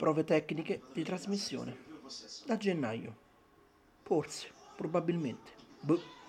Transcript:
Prove tecniche di trasmissione. Da gennaio. Forse, probabilmente. Boh.